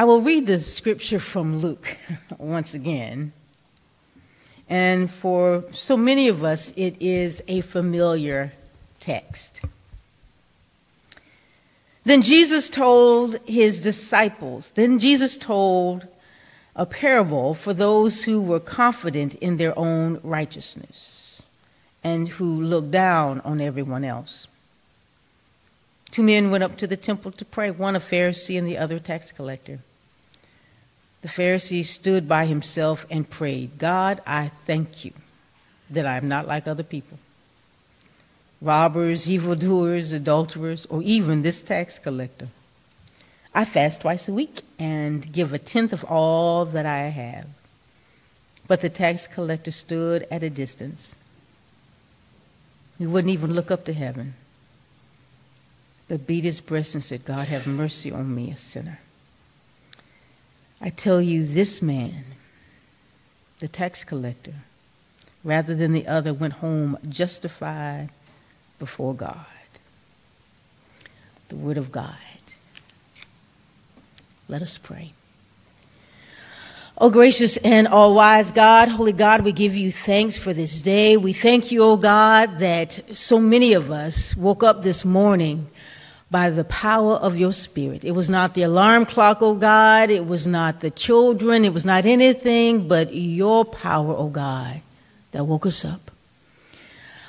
I will read the scripture from Luke once again. And for so many of us, it is a familiar text. Then Jesus told his disciples, then Jesus told a parable for those who were confident in their own righteousness and who looked down on everyone else. Two men went up to the temple to pray, one a Pharisee and the other a tax collector. The Pharisee stood by himself and prayed, God, I thank you that I am not like other people robbers, evildoers, adulterers, or even this tax collector. I fast twice a week and give a tenth of all that I have. But the tax collector stood at a distance. He wouldn't even look up to heaven, but beat his breast and said, God, have mercy on me, a sinner. I tell you, this man, the tax collector, rather than the other, went home justified before God. The Word of God. Let us pray. O oh, gracious and all wise God, holy God, we give you thanks for this day. We thank you, O oh God, that so many of us woke up this morning by the power of your spirit. It was not the alarm clock, O oh God. It was not the children. It was not anything but your power, O God, that woke us up.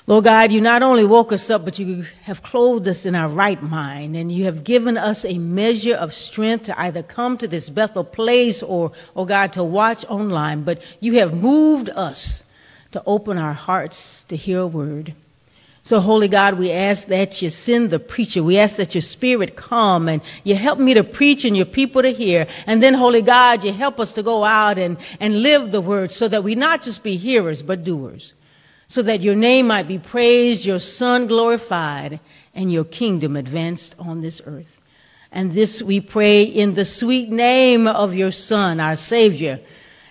Lord God, you not only woke us up, but you have clothed us in our right mind, and you have given us a measure of strength to either come to this Bethel place or, oh God, to watch online. But you have moved us to open our hearts to hear a word. So, Holy God, we ask that you send the preacher. We ask that your spirit come and you help me to preach and your people to hear. And then, Holy God, you help us to go out and, and live the word so that we not just be hearers, but doers so that your name might be praised, your Son glorified, and your kingdom advanced on this earth. And this we pray in the sweet name of your Son, our Savior.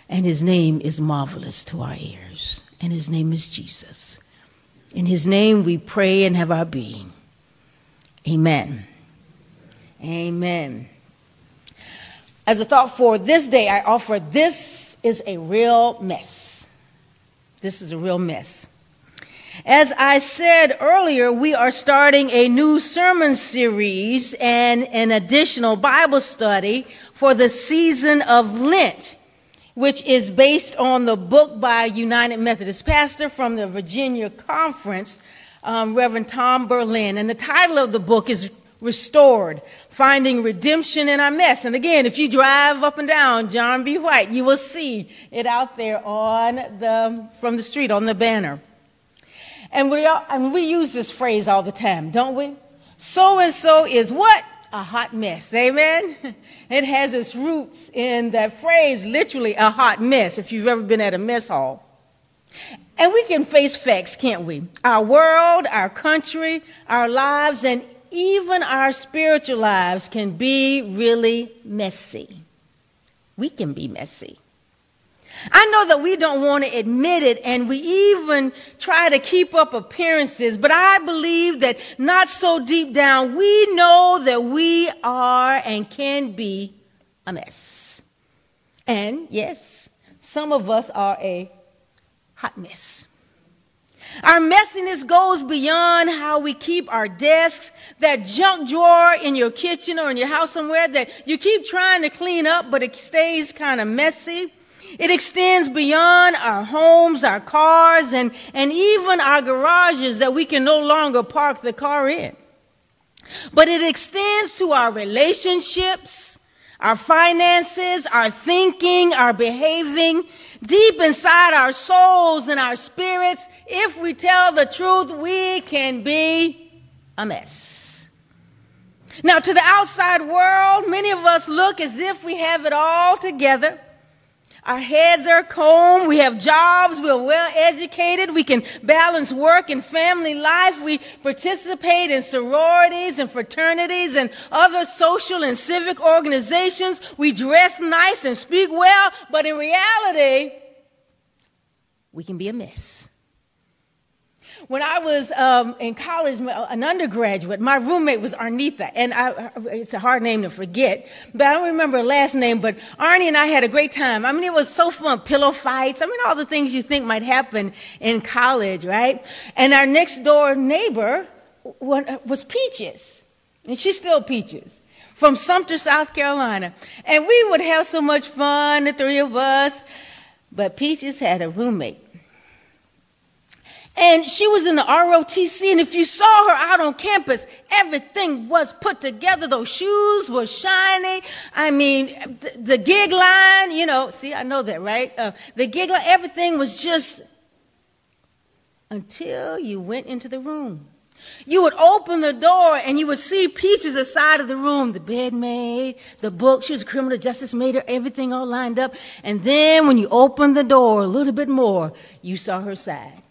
And his name is marvelous to our ears. And his name is Jesus. In his name we pray and have our being. Amen. Amen. As a thought for this day, I offer this is a real mess. This is a real mess. As I said earlier, we are starting a new sermon series and an additional Bible study for the season of Lent, which is based on the book by United Methodist pastor from the Virginia Conference, um, Reverend Tom Berlin. And the title of the book is restored, finding redemption in our mess. And again, if you drive up and down John B. White, you will see it out there on the, from the street on the banner. And we, all, and we use this phrase all the time, don't we? So and so is what? A hot mess. Amen? It has its roots in that phrase, literally a hot mess, if you've ever been at a mess hall. And we can face facts, can't we? Our world, our country, our lives, and even our spiritual lives can be really messy. We can be messy. I know that we don't want to admit it and we even try to keep up appearances, but I believe that not so deep down, we know that we are and can be a mess. And yes, some of us are a hot mess. Our messiness goes beyond how we keep our desks, that junk drawer in your kitchen or in your house somewhere that you keep trying to clean up, but it stays kind of messy. It extends beyond our homes, our cars, and, and even our garages that we can no longer park the car in. But it extends to our relationships, our finances, our thinking, our behaving, deep inside our souls and our spirits, if we tell the truth, we can be a mess. Now, to the outside world, many of us look as if we have it all together. Our heads are combed. We have jobs. We're well educated. We can balance work and family life. We participate in sororities and fraternities and other social and civic organizations. We dress nice and speak well, but in reality, we can be a mess. When I was um, in college, an undergraduate, my roommate was Arnitha, and I, it's a hard name to forget, but I don't remember her last name. But Arnie and I had a great time. I mean, it was so fun. Pillow fights. I mean, all the things you think might happen in college, right? And our next door neighbor was Peaches, and she's still Peaches from Sumter, South Carolina. And we would have so much fun, the three of us. But Peaches had a roommate and she was in the ROTC. And if you saw her out on campus, everything was put together. Those shoes were shiny. I mean, the, the gig line, you know, see, I know that, right? Uh, the gig line, everything was just until you went into the room. You would open the door and you would see Peaches aside of the room, the bed made, the book. She was a criminal justice major, everything all lined up. And then when you opened the door a little bit more, you saw her side.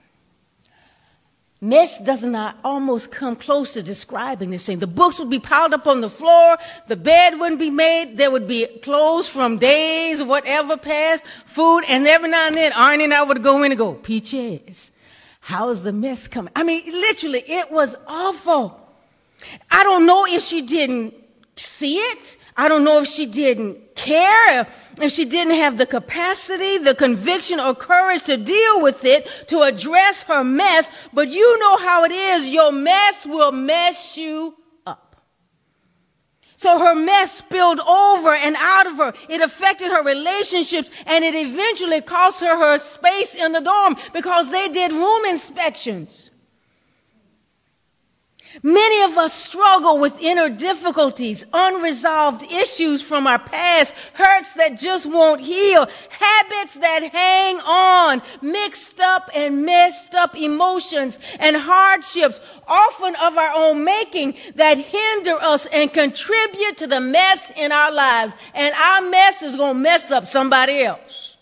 Mess does not almost come close to describing this thing. The books would be piled up on the floor. The bed wouldn't be made. There would be clothes from days, whatever past, food. And every now and then, Arnie and I would go in and go, Peaches, how's the mess coming? I mean, literally, it was awful. I don't know if she didn't see it. I don't know if she didn't care, if she didn't have the capacity, the conviction, or courage to deal with it, to address her mess, but you know how it is. Your mess will mess you up. So her mess spilled over and out of her. It affected her relationships and it eventually cost her her space in the dorm because they did room inspections. Many of us struggle with inner difficulties, unresolved issues from our past, hurts that just won't heal, habits that hang on, mixed up and messed up emotions and hardships, often of our own making, that hinder us and contribute to the mess in our lives. And our mess is going to mess up somebody else.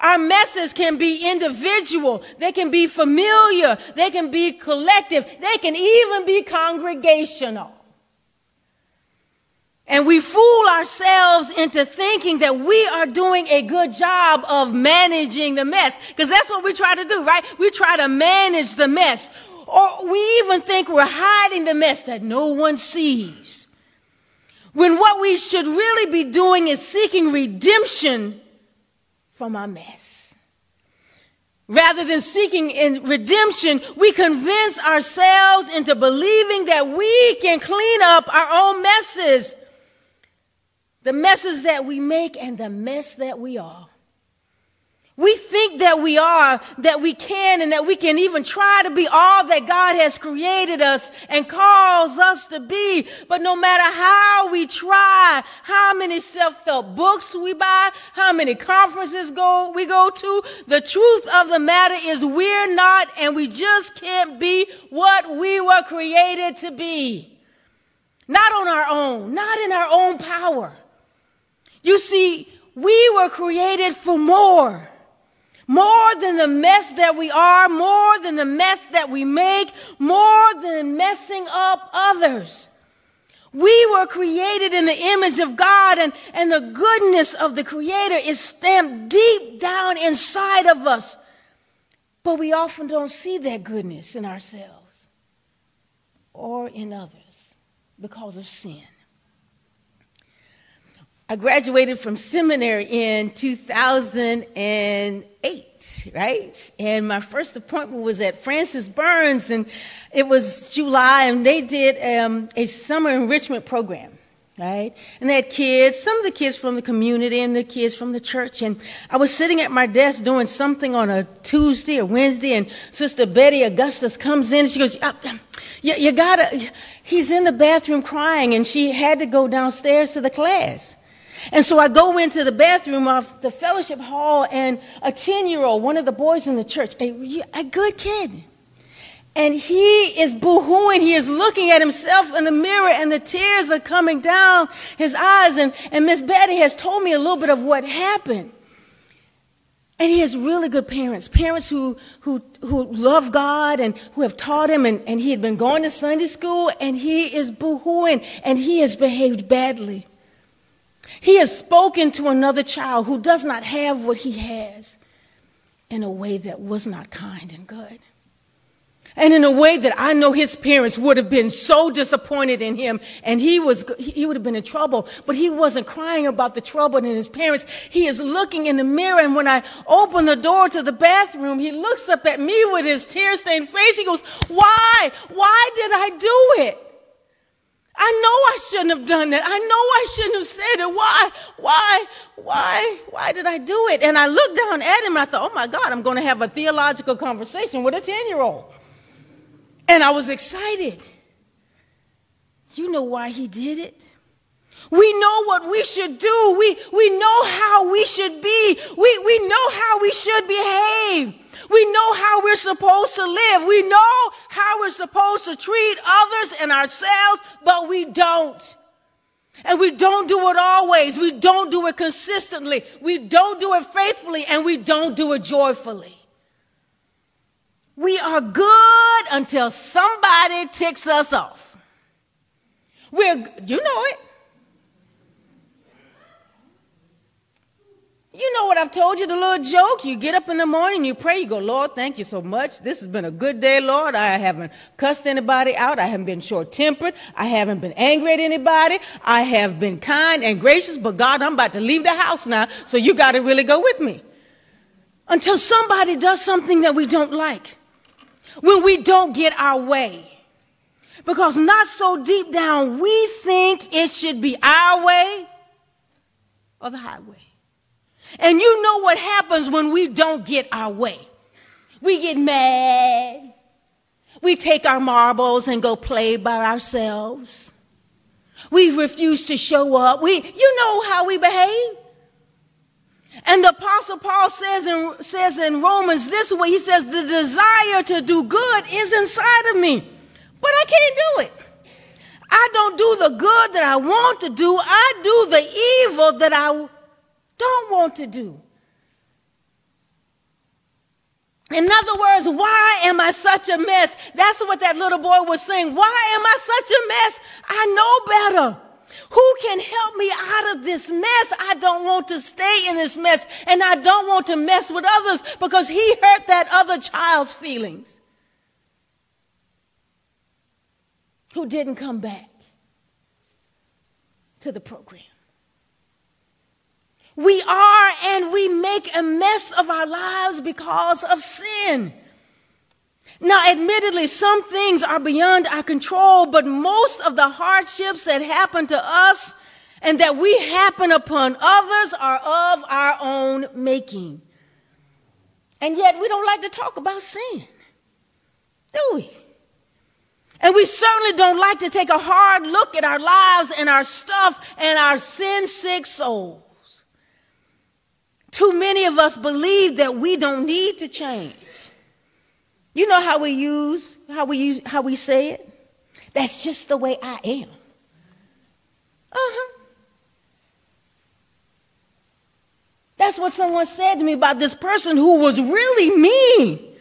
Our messes can be individual, they can be familiar, they can be collective, they can even be congregational. And we fool ourselves into thinking that we are doing a good job of managing the mess. Because that's what we try to do, right? We try to manage the mess. Or we even think we're hiding the mess that no one sees. When what we should really be doing is seeking redemption from our mess. Rather than seeking in redemption, we convince ourselves into believing that we can clean up our own messes. The messes that we make and the mess that we are. We think that we are, that we can, and that we can even try to be all that God has created us and calls us to be. But no matter how we try, how many self-help books we buy, how many conferences go, we go to, the truth of the matter is we're not and we just can't be what we were created to be. Not on our own, not in our own power. You see, we were created for more. More than the mess that we are, more than the mess that we make, more than messing up others. We were created in the image of God, and, and the goodness of the Creator is stamped deep down inside of us. But we often don't see that goodness in ourselves or in others because of sin. I graduated from seminary in 2008, right? And my first appointment was at Francis Burns, and it was July, and they did um, a summer enrichment program, right? And they had kids, some of the kids from the community and the kids from the church. And I was sitting at my desk doing something on a Tuesday or Wednesday, and Sister Betty Augustus comes in, and she goes, you, you gotta, he's in the bathroom crying, and she had to go downstairs to the class. And so I go into the bathroom of the fellowship hall, and a 10 year old, one of the boys in the church, a, a good kid, and he is boohooing. He is looking at himself in the mirror, and the tears are coming down his eyes. And, and Miss Betty has told me a little bit of what happened. And he has really good parents, parents who, who, who love God and who have taught him. And, and he had been going to Sunday school, and he is boohooing, and he has behaved badly. He has spoken to another child who does not have what he has in a way that was not kind and good. And in a way that I know his parents would have been so disappointed in him and he was, he would have been in trouble, but he wasn't crying about the trouble in his parents. He is looking in the mirror and when I open the door to the bathroom, he looks up at me with his tear stained face. He goes, why? Why did I do it? I know I shouldn't have done that. I know I shouldn't have said it. Why? Why? Why? Why did I do it? And I looked down at him and I thought, oh my God, I'm going to have a theological conversation with a 10 year old. And I was excited. You know why he did it? We know what we should do. We, we know how we should be. We, we know how we should behave. We know how we're supposed to live. We know how we're supposed to treat others and ourselves, but we don't. And we don't do it always. We don't do it consistently. We don't do it faithfully and we don't do it joyfully. We are good until somebody ticks us off. We're, you know it. You know what I've told you, the little joke. You get up in the morning, you pray, you go, Lord, thank you so much. This has been a good day, Lord. I haven't cussed anybody out. I haven't been short tempered. I haven't been angry at anybody. I have been kind and gracious, but God, I'm about to leave the house now, so you got to really go with me. Until somebody does something that we don't like when we don't get our way. Because not so deep down, we think it should be our way or the highway. And you know what happens when we don't get our way. We get mad. We take our marbles and go play by ourselves. We refuse to show up. We, you know how we behave. And the apostle Paul says in, says in Romans this way, he says, the desire to do good is inside of me, but I can't do it. I don't do the good that I want to do. I do the evil that I don't want to do. In other words, why am I such a mess? That's what that little boy was saying. Why am I such a mess? I know better. Who can help me out of this mess? I don't want to stay in this mess and I don't want to mess with others because he hurt that other child's feelings who didn't come back to the program. We are and we make a mess of our lives because of sin. Now, admittedly, some things are beyond our control, but most of the hardships that happen to us and that we happen upon others are of our own making. And yet, we don't like to talk about sin, do we? And we certainly don't like to take a hard look at our lives and our stuff and our sin sick souls. Too many of us believe that we don't need to change. You know how we use, how we use, how we say it? That's just the way I am. Uh-huh. That's what someone said to me about this person who was really mean.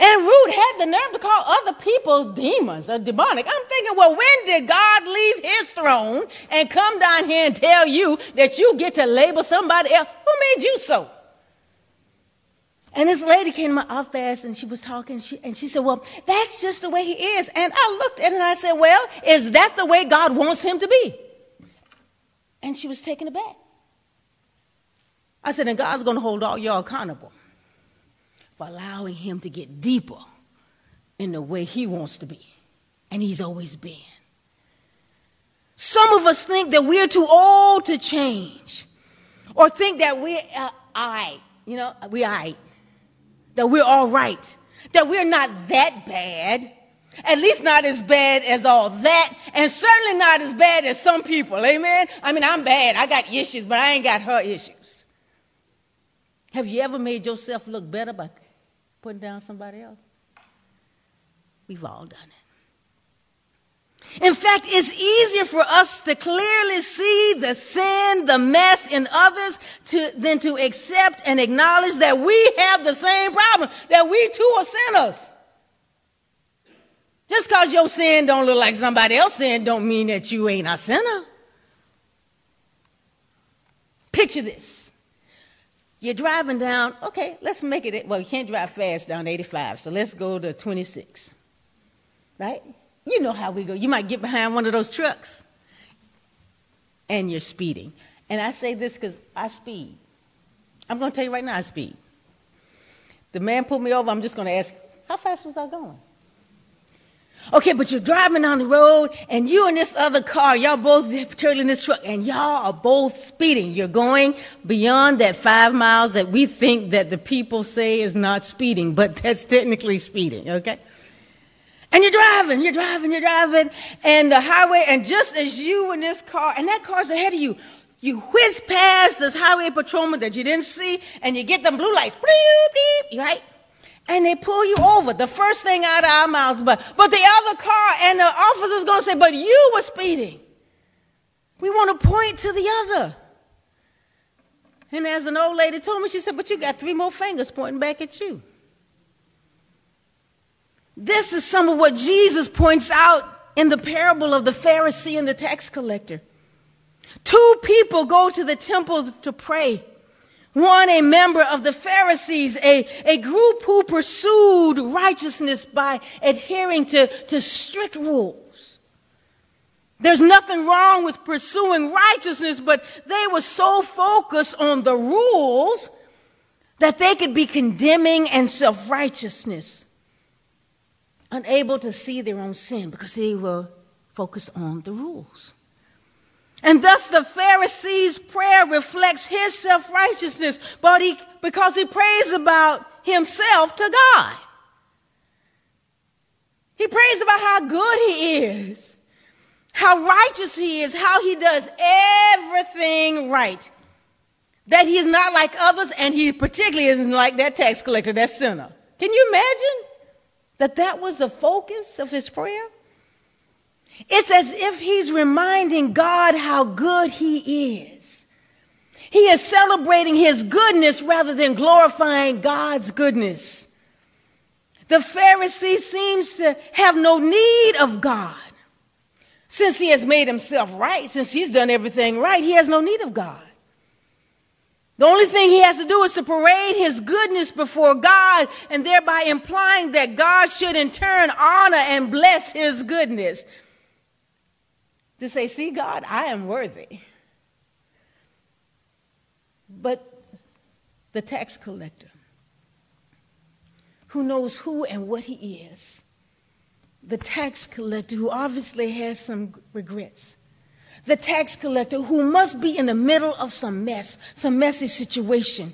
And rude had the nerve to call other people demons or demonic. I'm thinking, well, when did God leave his throne and come down here and tell you that you get to label somebody else? Who made you so? And this lady came to my office and she was talking she, and she said, Well, that's just the way he is. And I looked at her and I said, Well, is that the way God wants him to be? And she was taken aback. I said, And God's going to hold all y'all accountable for allowing him to get deeper in the way he wants to be. And he's always been. Some of us think that we're too old to change or think that we're uh, all right. You know, we're all right that we're all right, that we're not that bad. At least not as bad as all that, and certainly not as bad as some people. Amen? I mean, I'm bad. I got issues, but I ain't got her issues. Have you ever made yourself look better by putting down somebody else? We've all done it. In fact, it's easier for us to clearly see the sin, the mess in others to, than to accept and acknowledge that we have the same problem, that we too are sinners. Just because your sin don't look like somebody else's sin don't mean that you ain't a sinner. Picture this. You're driving down, okay, let's make it, well, you can't drive fast down 85, so let's go to 26. right? You know how we go. You might get behind one of those trucks and you're speeding. And I say this because I speed. I'm going to tell you right now, I speed. The man pulled me over. I'm just going to ask, how fast was I going? Okay, but you're driving on the road and you and this other car, y'all both turtling this truck and y'all are both speeding. You're going beyond that five miles that we think that the people say is not speeding, but that's technically speeding, okay? And you're driving, you're driving, you're driving, and the highway, and just as you and this car, and that car's ahead of you, you whiz past this highway patrolman that you didn't see, and you get them blue lights, bleep, bleep, right? And they pull you over. The first thing out of our mouths, but but the other car, and the officer's gonna say, but you were speeding. We want to point to the other. And as an old lady told me, she said, but you got three more fingers pointing back at you. This is some of what Jesus points out in the parable of the Pharisee and the tax collector. Two people go to the temple to pray. One, a member of the Pharisees, a, a group who pursued righteousness by adhering to, to strict rules. There's nothing wrong with pursuing righteousness, but they were so focused on the rules that they could be condemning and self righteousness unable to see their own sin because they were focused on the rules. And thus the Pharisee's prayer reflects his self righteousness, but he, because he prays about himself to God. He prays about how good he is, how righteous he is, how he does everything right. That he is not like others, and he particularly isn't like that tax collector, that sinner. Can you imagine? That that was the focus of his prayer? It's as if he's reminding God how good he is. He is celebrating his goodness rather than glorifying God's goodness. The Pharisee seems to have no need of God. Since he has made himself right, since he's done everything right, he has no need of God. The only thing he has to do is to parade his goodness before God and thereby implying that God should in turn honor and bless his goodness. To say, see, God, I am worthy. But the tax collector, who knows who and what he is, the tax collector who obviously has some regrets, the tax collector who must be in the middle of some mess, some messy situation,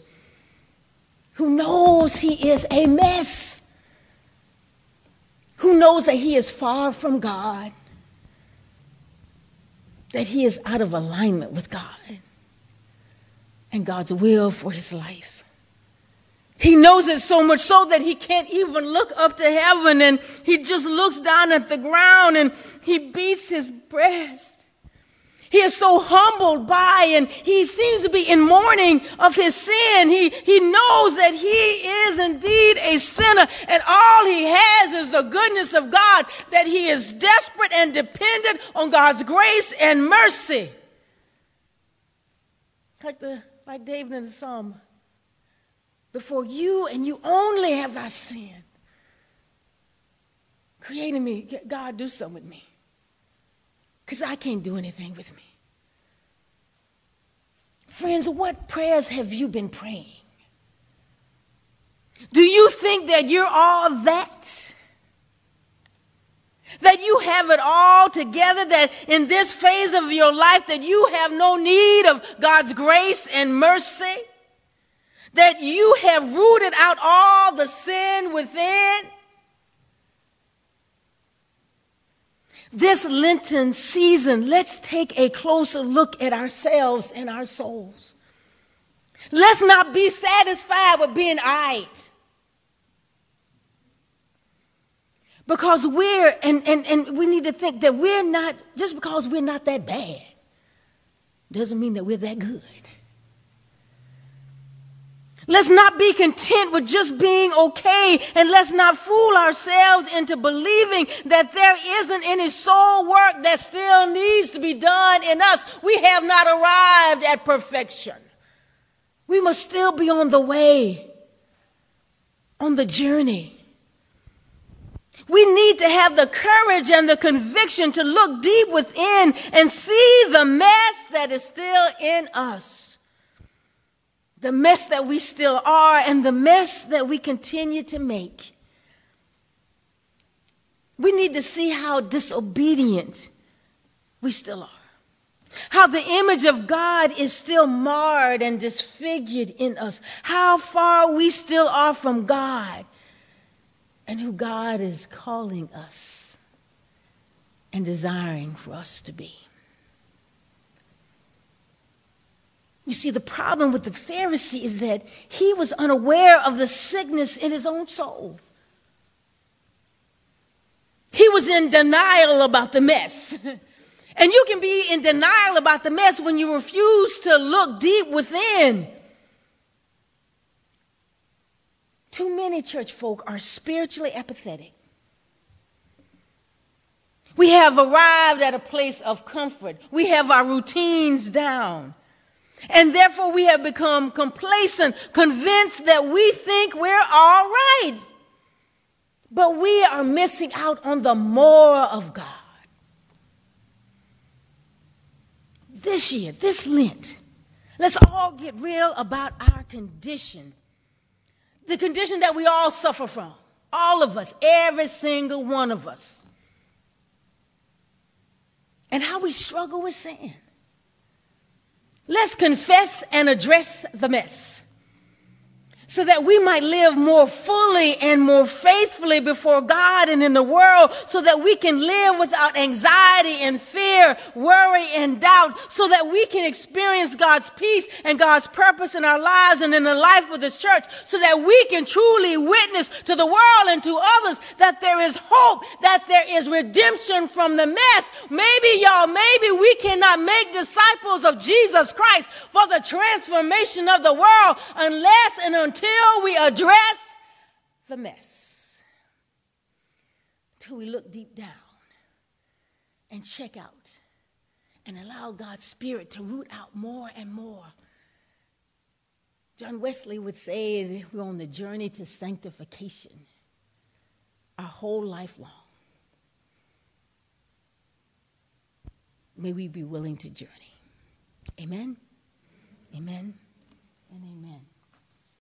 who knows he is a mess, who knows that he is far from God, that he is out of alignment with God and God's will for his life. He knows it so much so that he can't even look up to heaven and he just looks down at the ground and he beats his breast. He is so humbled by and he seems to be in mourning of his sin. He, he knows that he is indeed a sinner and all he has is the goodness of God, that he is desperate and dependent on God's grace and mercy. Like, the, like David in the Psalm, before you and you only have I sinned. Creating me, God, do something with me because I can't do anything with me. Friends, what prayers have you been praying? Do you think that you're all that? That you have it all together, that in this phase of your life that you have no need of God's grace and mercy? That you have rooted out all the sin within? this Lenten season, let's take a closer look at ourselves and our souls. Let's not be satisfied with being eyed. Because we're, and, and, and we need to think that we're not, just because we're not that bad, doesn't mean that we're that good. Let's not be content with just being okay, and let's not fool ourselves into believing that there isn't any soul work that still needs to be done in us. We have not arrived at perfection. We must still be on the way, on the journey. We need to have the courage and the conviction to look deep within and see the mess that is still in us. The mess that we still are and the mess that we continue to make. We need to see how disobedient we still are. How the image of God is still marred and disfigured in us. How far we still are from God and who God is calling us and desiring for us to be. You see, the problem with the Pharisee is that he was unaware of the sickness in his own soul. He was in denial about the mess. And you can be in denial about the mess when you refuse to look deep within. Too many church folk are spiritually apathetic. We have arrived at a place of comfort. We have our routines down. And therefore, we have become complacent, convinced that we think we're all right. But we are missing out on the more of God. This year, this Lent, let's all get real about our condition the condition that we all suffer from. All of us, every single one of us. And how we struggle with sin. Let's confess and address the mess so that we might live more fully and more faithfully before God and in the world, so that we can live without anxiety and fear, worry and doubt, so that we can experience God's peace and God's purpose in our lives and in the life of this church, so that we can truly witness to the world and to others that there is hope, that there is redemption from the mess. Maybe y'all, maybe we cannot make disciples of Jesus Christ for the transformation of the world unless and until until we address the mess, until we look deep down and check out and allow God's Spirit to root out more and more. John Wesley would say we're on the journey to sanctification our whole life long. May we be willing to journey. Amen. Amen and amen.